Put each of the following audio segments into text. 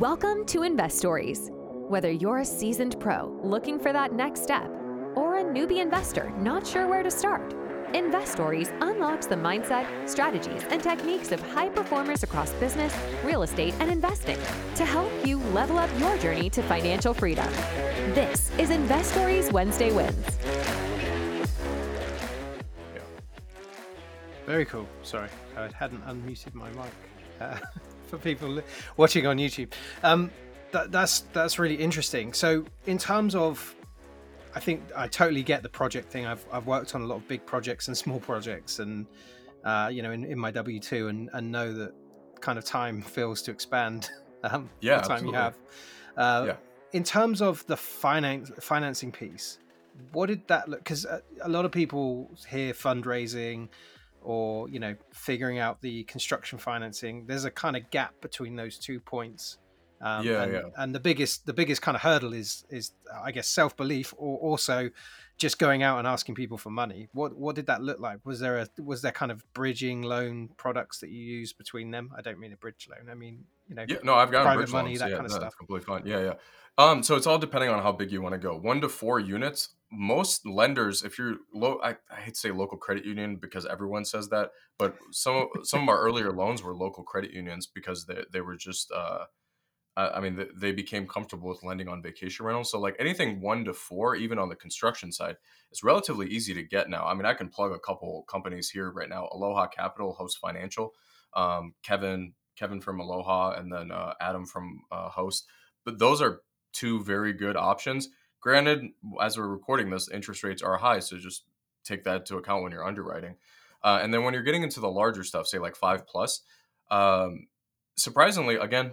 Welcome to Investories. Whether you're a seasoned pro looking for that next step or a newbie investor not sure where to start, Investories unlocks the mindset, strategies, and techniques of high performers across business, real estate, and investing to help you level up your journey to financial freedom. This is Investories Wednesday Wins. Very cool. Sorry, I hadn't unmuted my mic uh, for people watching on YouTube. Um, that, that's that's really interesting. So, in terms of, I think I totally get the project thing. I've I've worked on a lot of big projects and small projects, and uh, you know, in, in my W two, and and know that kind of time feels to expand. Um, Yeah, the time absolutely. you have. Uh, Yeah. In terms of the finance financing piece, what did that look? Because a, a lot of people hear fundraising or you know figuring out the construction financing there's a kind of gap between those two points um, Yeah, and, yeah. and the biggest the biggest kind of hurdle is is i guess self-belief or also just going out and asking people for money what what did that look like was there a was there kind of bridging loan products that you use between them i don't mean a bridge loan i mean you know Yeah, no, I've got private bridge money loans. that yeah, kind of no, stuff completely fine. Yeah, yeah. Um, so it's all depending on how big you want to go. One to four units. Most lenders, if you're low, I, I hate to say local credit union because everyone says that, but some some of our earlier loans were local credit unions because they they were just. Uh, I mean, th- they became comfortable with lending on vacation rentals. So, like anything one to four, even on the construction side, it's relatively easy to get now. I mean, I can plug a couple companies here right now. Aloha Capital, Host Financial, um, Kevin, Kevin from Aloha, and then uh, Adam from uh, Host. But those are two very good options. Granted, as we're recording this, interest rates are high, so just take that into account when you're underwriting. Uh, and then when you're getting into the larger stuff, say like five plus, um, surprisingly, again,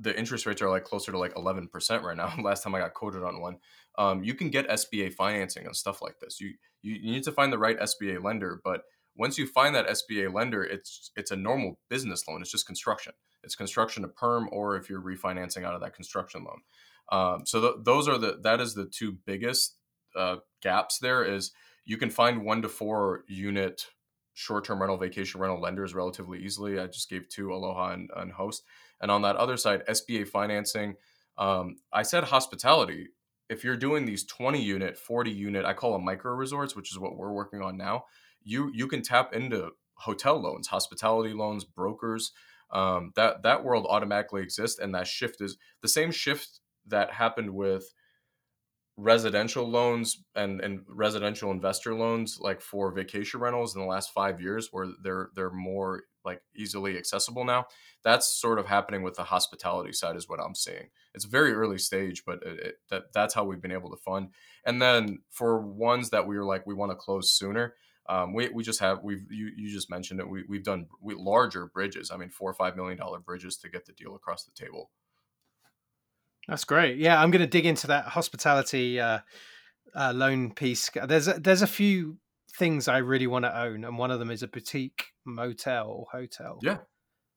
the interest rates are like closer to like 11% right now. Last time I got quoted on one. Um, you can get SBA financing and stuff like this. You, you need to find the right SBA lender, but once you find that SBA lender, it's it's a normal business loan. It's just construction. It's construction to perm, or if you're refinancing out of that construction loan. Um, so th- those are the that is the two biggest uh, gaps. There is you can find one to four unit short-term rental, vacation rental lenders relatively easily. I just gave two, Aloha and, and Host. And on that other side, SBA financing. Um, I said hospitality. If you're doing these 20 unit, 40 unit, I call them micro resorts, which is what we're working on now. You you can tap into hotel loans, hospitality loans, brokers. Um, that that world automatically exists, and that shift is the same shift that happened with residential loans and, and residential investor loans like for vacation rentals in the last five years where they're they're more like easily accessible now that's sort of happening with the hospitality side is what i'm seeing. It's very early stage but it, it, that that's how we've been able to fund. And then for ones that we were like we want to close sooner um, we, we just have we've you, you just mentioned it we, we've done we, larger bridges i mean four or five million dollar bridges to get the deal across the table That's great. Yeah, I'm going to dig into that hospitality uh, uh, loan piece. There's a, there's a few things I really want to own, and one of them is a boutique motel or hotel. yeah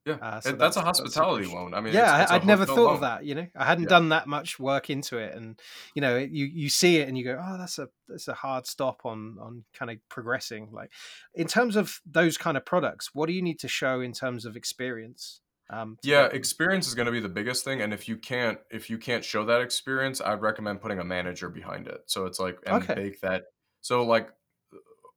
yeah Uh, so And that's, a that's- that's hospitality loan i mean yeah, it's- it's a I'd never thought loan. of that. You know, I hadn't Yeah. done that much work into it, and you know, you you see it and you go, oh, that's a that's a hard stop on on kind of progressing. Like in terms of those kind of products, what do you need to show in terms of experience? Um, yeah experience is going to be the biggest thing and if you can't if you can't show that experience i'd recommend putting a manager behind it so it's like and Okay. bake that so like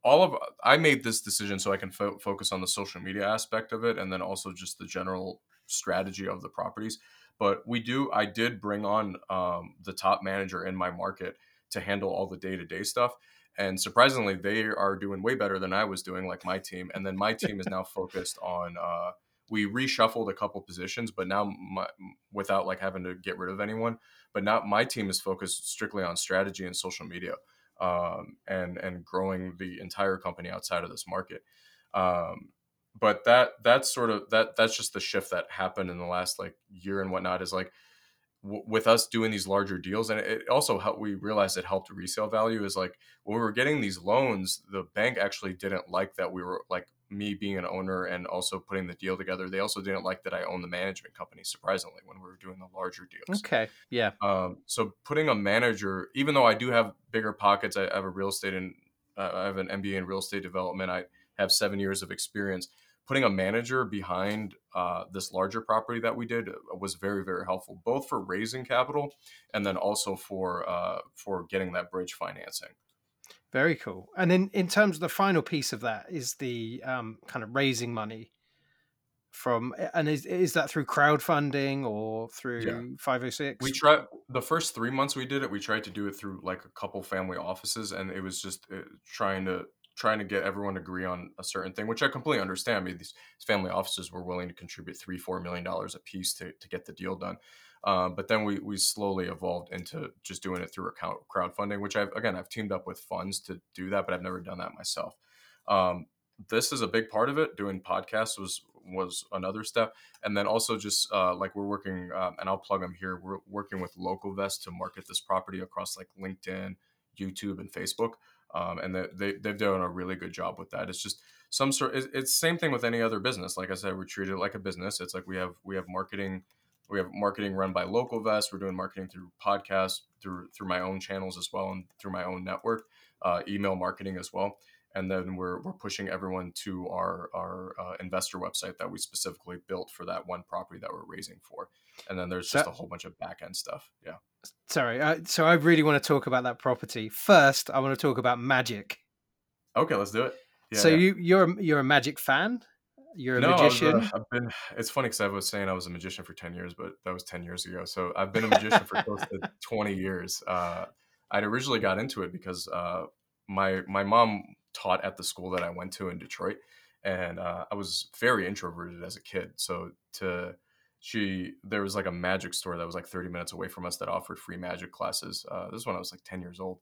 all of i made this decision so i can fo- focus on the social media aspect of it and then also just the general strategy of the properties but we do i did bring on um, the top manager in my market to handle all the day-to-day stuff and surprisingly they are doing way better than i was doing like my team and then my team is now focused on uh, we reshuffled a couple positions, but now my, without like having to get rid of anyone. But now my team is focused strictly on strategy and social media, um, and and growing the entire company outside of this market. Um, but that that's sort of that that's just the shift that happened in the last like year and whatnot is like w- with us doing these larger deals and it also helped we realized it helped resale value is like when we were getting these loans the bank actually didn't like that we were like me being an owner and also putting the deal together they also didn't like that i own the management company surprisingly when we were doing the larger deals Okay. Yeah. um, so putting a manager, even though I do have bigger pockets, I have a real estate and uh, I have an MBA in real estate development. I have seven years of experience. putting a manager behind uh, this larger property that we did uh, was very very helpful both for raising capital and then also for uh, for getting that bridge financing very cool. And then in terms of the final piece of that is the um, kind of raising money from and is is that through crowdfunding or through yeah. 506 we tried the first three months we did it we tried to do it through like a couple family offices and it was just uh, trying to trying to get everyone to agree on a certain thing which i completely understand i mean these family offices were willing to contribute three four million dollars a piece to, to get the deal done um, but then we we slowly evolved into just doing it through account crowdfunding which i've again i've teamed up with funds to do that but i've never done that myself um, this is a big part of it doing podcasts was was another step. And then also just uh, like we're working, um, and I'll plug them here. We're working with LocalVest to market this property across like LinkedIn, YouTube, and Facebook. Um, and they, they they've done a really good job with that. It's just some sort. It's, it's same thing with any other business. Like I said, we treat it like a business. It's like we have we have marketing. We have marketing run by local LocalVest. We're doing marketing through podcasts, through through my own channels as well, and through my own network, uh, email marketing as well. And then we're, we're pushing everyone to our, our uh, investor website that we specifically built for that one property that we're raising for. And then there's just so, a whole bunch of back end stuff. Yeah. Sorry uh, so i really want to talk about that property. First i want to talk about magic. Okay let's do it. Yeah, so yeah. you you're you're a magic fan you're a no, magician. I've, uh, I've, been. It's funny because I was saying I was a magician for ten years, but that was ten years ago. So I've been a magician for close to twenty years. Uh, I'd originally got into it because uh, my my mom taught at the school that I went to in Detroit, and uh, I was very introverted as a kid. So to she there was like a magic store that was like 30 minutes away from us that offered free magic classes. Uh, this is when I was like 10 years old.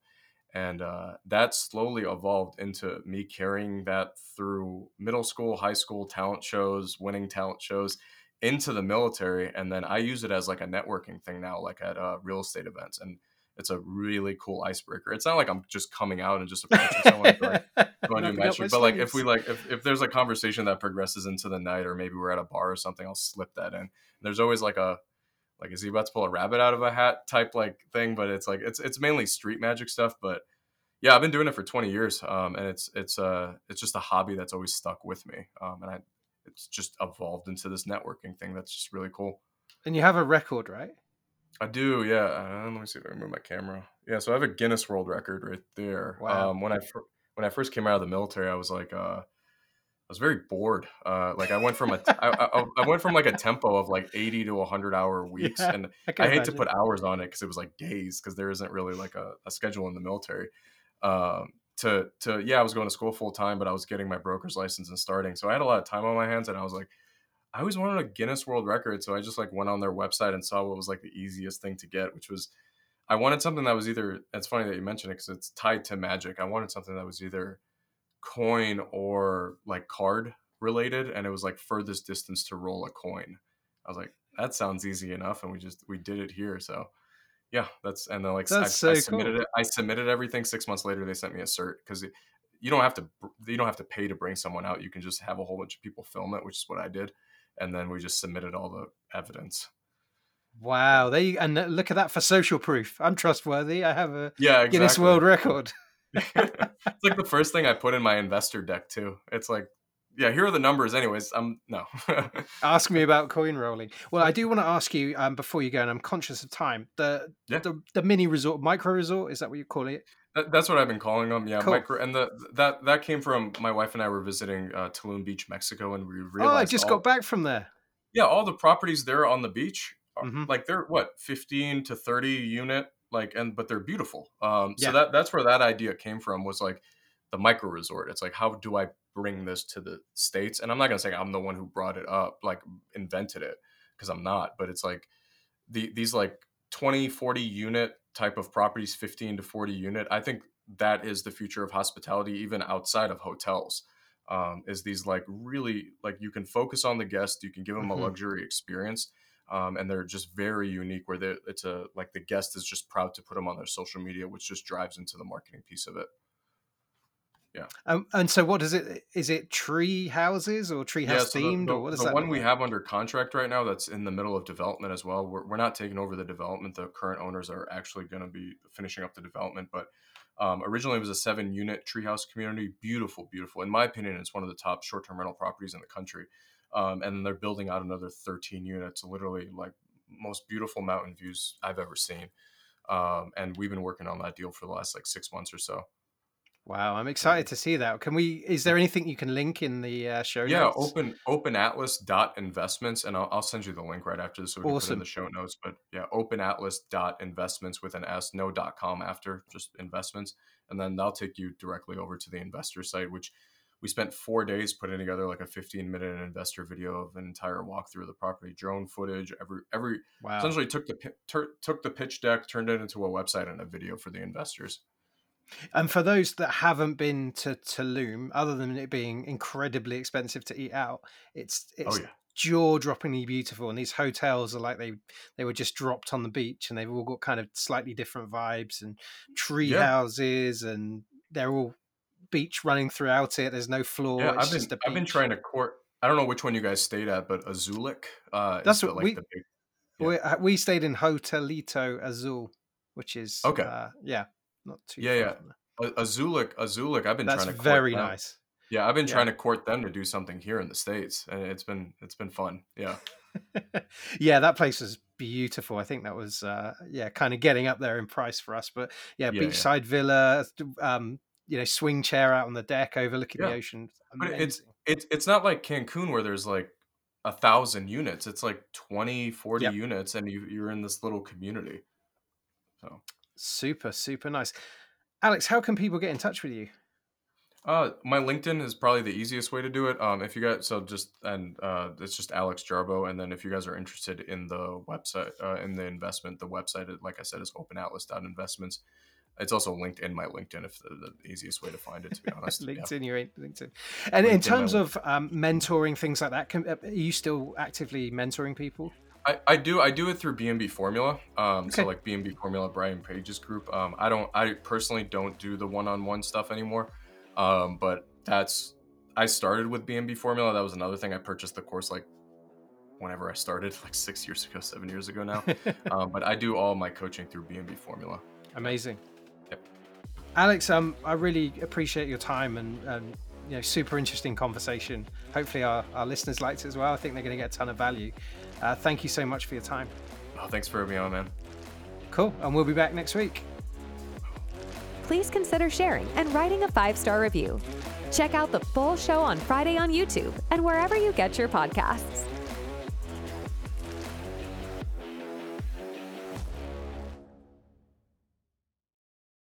And uh, that slowly evolved into me carrying that through middle school, high school talent shows, winning talent shows into the military. And then I use it as like a networking thing now, like at uh, real estate events. And it's a really cool icebreaker. It's not like I'm just coming out and just approaching someone like, going to magic, but like if we like if, if there's a conversation that progresses into the night or maybe we're at a bar or something, I'll slip that in. There's always like a like is he about to pull a rabbit out of a hat type like thing, but it's like it's it's mainly street magic stuff, but yeah, I've been doing it for 20 years, um, and it's it's uh it's just a hobby that's always stuck with me, um, and I it's just evolved into this networking thing that's just really cool. And you have a record, right? I do, yeah. Uh, let me see if I can move my camera. Yeah, so I have a Guinness World Record right there. Wow. Um, when I when I first came out of the military, I was like, uh, was very bored. Uh, like I went from a t- I, I, I went from like a tempo of like eighty to hundred hour weeks, yeah, and I, I hate imagine. to put hours on it because it was like days because there isn't really like a, a schedule in the military. Um, to to yeah, I was going to school full time, but I was getting my broker's license and starting, so I had a lot of time on my hands, and I was like, I always wanted a Guinness World Record, so I just like went on their website and saw what was like the easiest thing to get, which was I wanted something that was either. It's funny that you mentioned it because it's tied to magic. I wanted something that was either coin or like card related, and it was like furthest distance to roll a coin. I was like, that sounds easy enough, and we just we did it here. So yeah, that's and then like I, so I submitted cool. it. I submitted everything. Six months later, they sent me a cert because you don't have to you don't have to pay to bring someone out. You can just have a whole bunch of people film it, which is what I did and then we just submitted all the evidence. Wow, there you and uh, look at that for social proof. I'm trustworthy. I have a yeah, exactly. Guinness World Record. it's like the first thing I put in my investor deck too. It's like, yeah, here are the numbers. Anyways, I'm no. ask me about coin rolling. Well, I do want to ask you um, before you go, and I'm conscious of time. The yeah. the, the mini resort, micro resort, is that what you call it? That's what I've been calling them. Yeah, cool. micro, and the that that came from my wife and I were visiting uh, Tulum Beach, Mexico, and we realized. Oh, I just all, got back from there. Yeah, all the properties there on the beach, mm-hmm. like they're what fifteen to thirty unit, like, and but they're beautiful. Um, so that that's where that idea came from. Was like the micro resort. It's like how do I bring this to the states? And I'm not gonna say I'm the one who brought it up, like invented it, because I'm not. But it's like the these like 20, 40 unit type of properties 15 to 40 unit i think that is the future of hospitality even outside of hotels um, is these like really like you can focus on the guest you can give them mm-hmm. a luxury experience um, and they're just very unique where it's a like the guest is just proud to put them on their social media which just drives into the marketing piece of it Yeah. Um, and so, what is it? Is it tree houses or tree house so themed, the, or what is the that? one look we like? have under contract right now that's in the middle of development as well. We're, we're not taking over the development. The current owners are actually going to be finishing up the development. But um, originally, it was a seven unit treehouse community. Beautiful, beautiful. In my opinion, it's one of the top short term rental properties in the country. Um, and they're building out another 13 units, literally like most beautiful mountain views I've ever seen. Um, and we've been working on that deal for the last like six months or so. Wow, I'm excited to see that. Can we? Is there anything you can link in the uh, show yeah notes? open investments and I'll, I'll send you the link right after this so we can put Awesome. in the show notes but yeah openatlas dot investments with an s no dot com after just investments and then that'll take you directly over to the investor site which we spent four days putting together like a 15 minute investor video of an entire walkthrough of the property drone footage every every Wow. essentially took the tur- took the pitch deck turned it into a website and a video for the investors And for those that haven't been to Tulum, other than it being incredibly expensive to eat out, it's oh, it's oh yeah jaw-droppingly beautiful. And these hotels are like they they were just dropped on the beach, and they've all got kind of slightly different vibes and tree Yeah. houses, and they're all beach running throughout it. There's no floor. Yeah, I've been I've been trying to court. I don't know which one you guys stayed at, but Azulik. Uh, is That's the, what like we- the big. yeah. We, uh, we stayed in Hotelito Azul, which is Okay. uh, yeah, not too Yeah, yeah. from there. A- Azulik, Azulik. I've been That's trying to court very them. nice. Yeah, I've been Yeah. trying to court them to do something here in the states, and it's been it's been fun. Yeah, yeah, that place was beautiful. I think that was uh yeah, kind of getting up there in price for us. But yeah, Yeah, yeah. beachside villa, um, you know, swing chair out on the deck overlooking the Yeah. ocean. But it's- it's it's not like Cancun where there's like a thousand units. It's like 20, 40 Yep. units, and you you're in this little community. So, super, super nice. Alex, how can people get in touch with you? uh, my LinkedIn is probably the easiest way to do it. Um, if you guys so just and uh, it's just Alex Jarbo, and then if you guys are interested in the website uh, in the investment, the website, like I said, is openatlas.investments. It's also linked in my LinkedIn if the, the easiest way to find it. To be honest, Yeah. LinkedIn, you're in LinkedIn. And in LinkedIn, my terms of um, mentoring things like that, can, uh, are you still actively mentoring people? I, I do I do it through BNB Formula. Um, Okay. so like BNB Formula, Brian Page's group. Um, I don't I personally don't do the one-on-one stuff anymore. Um, but that's I started with BNB Formula. That was another thing. I purchased the course like whenever I started, like six years ago, seven years ago now. um, but I do all my coaching through BNB Formula. Amazing. Yep. Alex, um, I really appreciate your time and, and you know, super interesting conversation. Hopefully, our, our listeners liked it as well. I think they're going to get a ton of value. Uh, thank you so much for your time. Oh, thanks for having me on, man. Cool. And we'll be back next week. please consider sharing and writing a five star review. Check out the full show on Friday on YouTube and wherever you get your podcasts.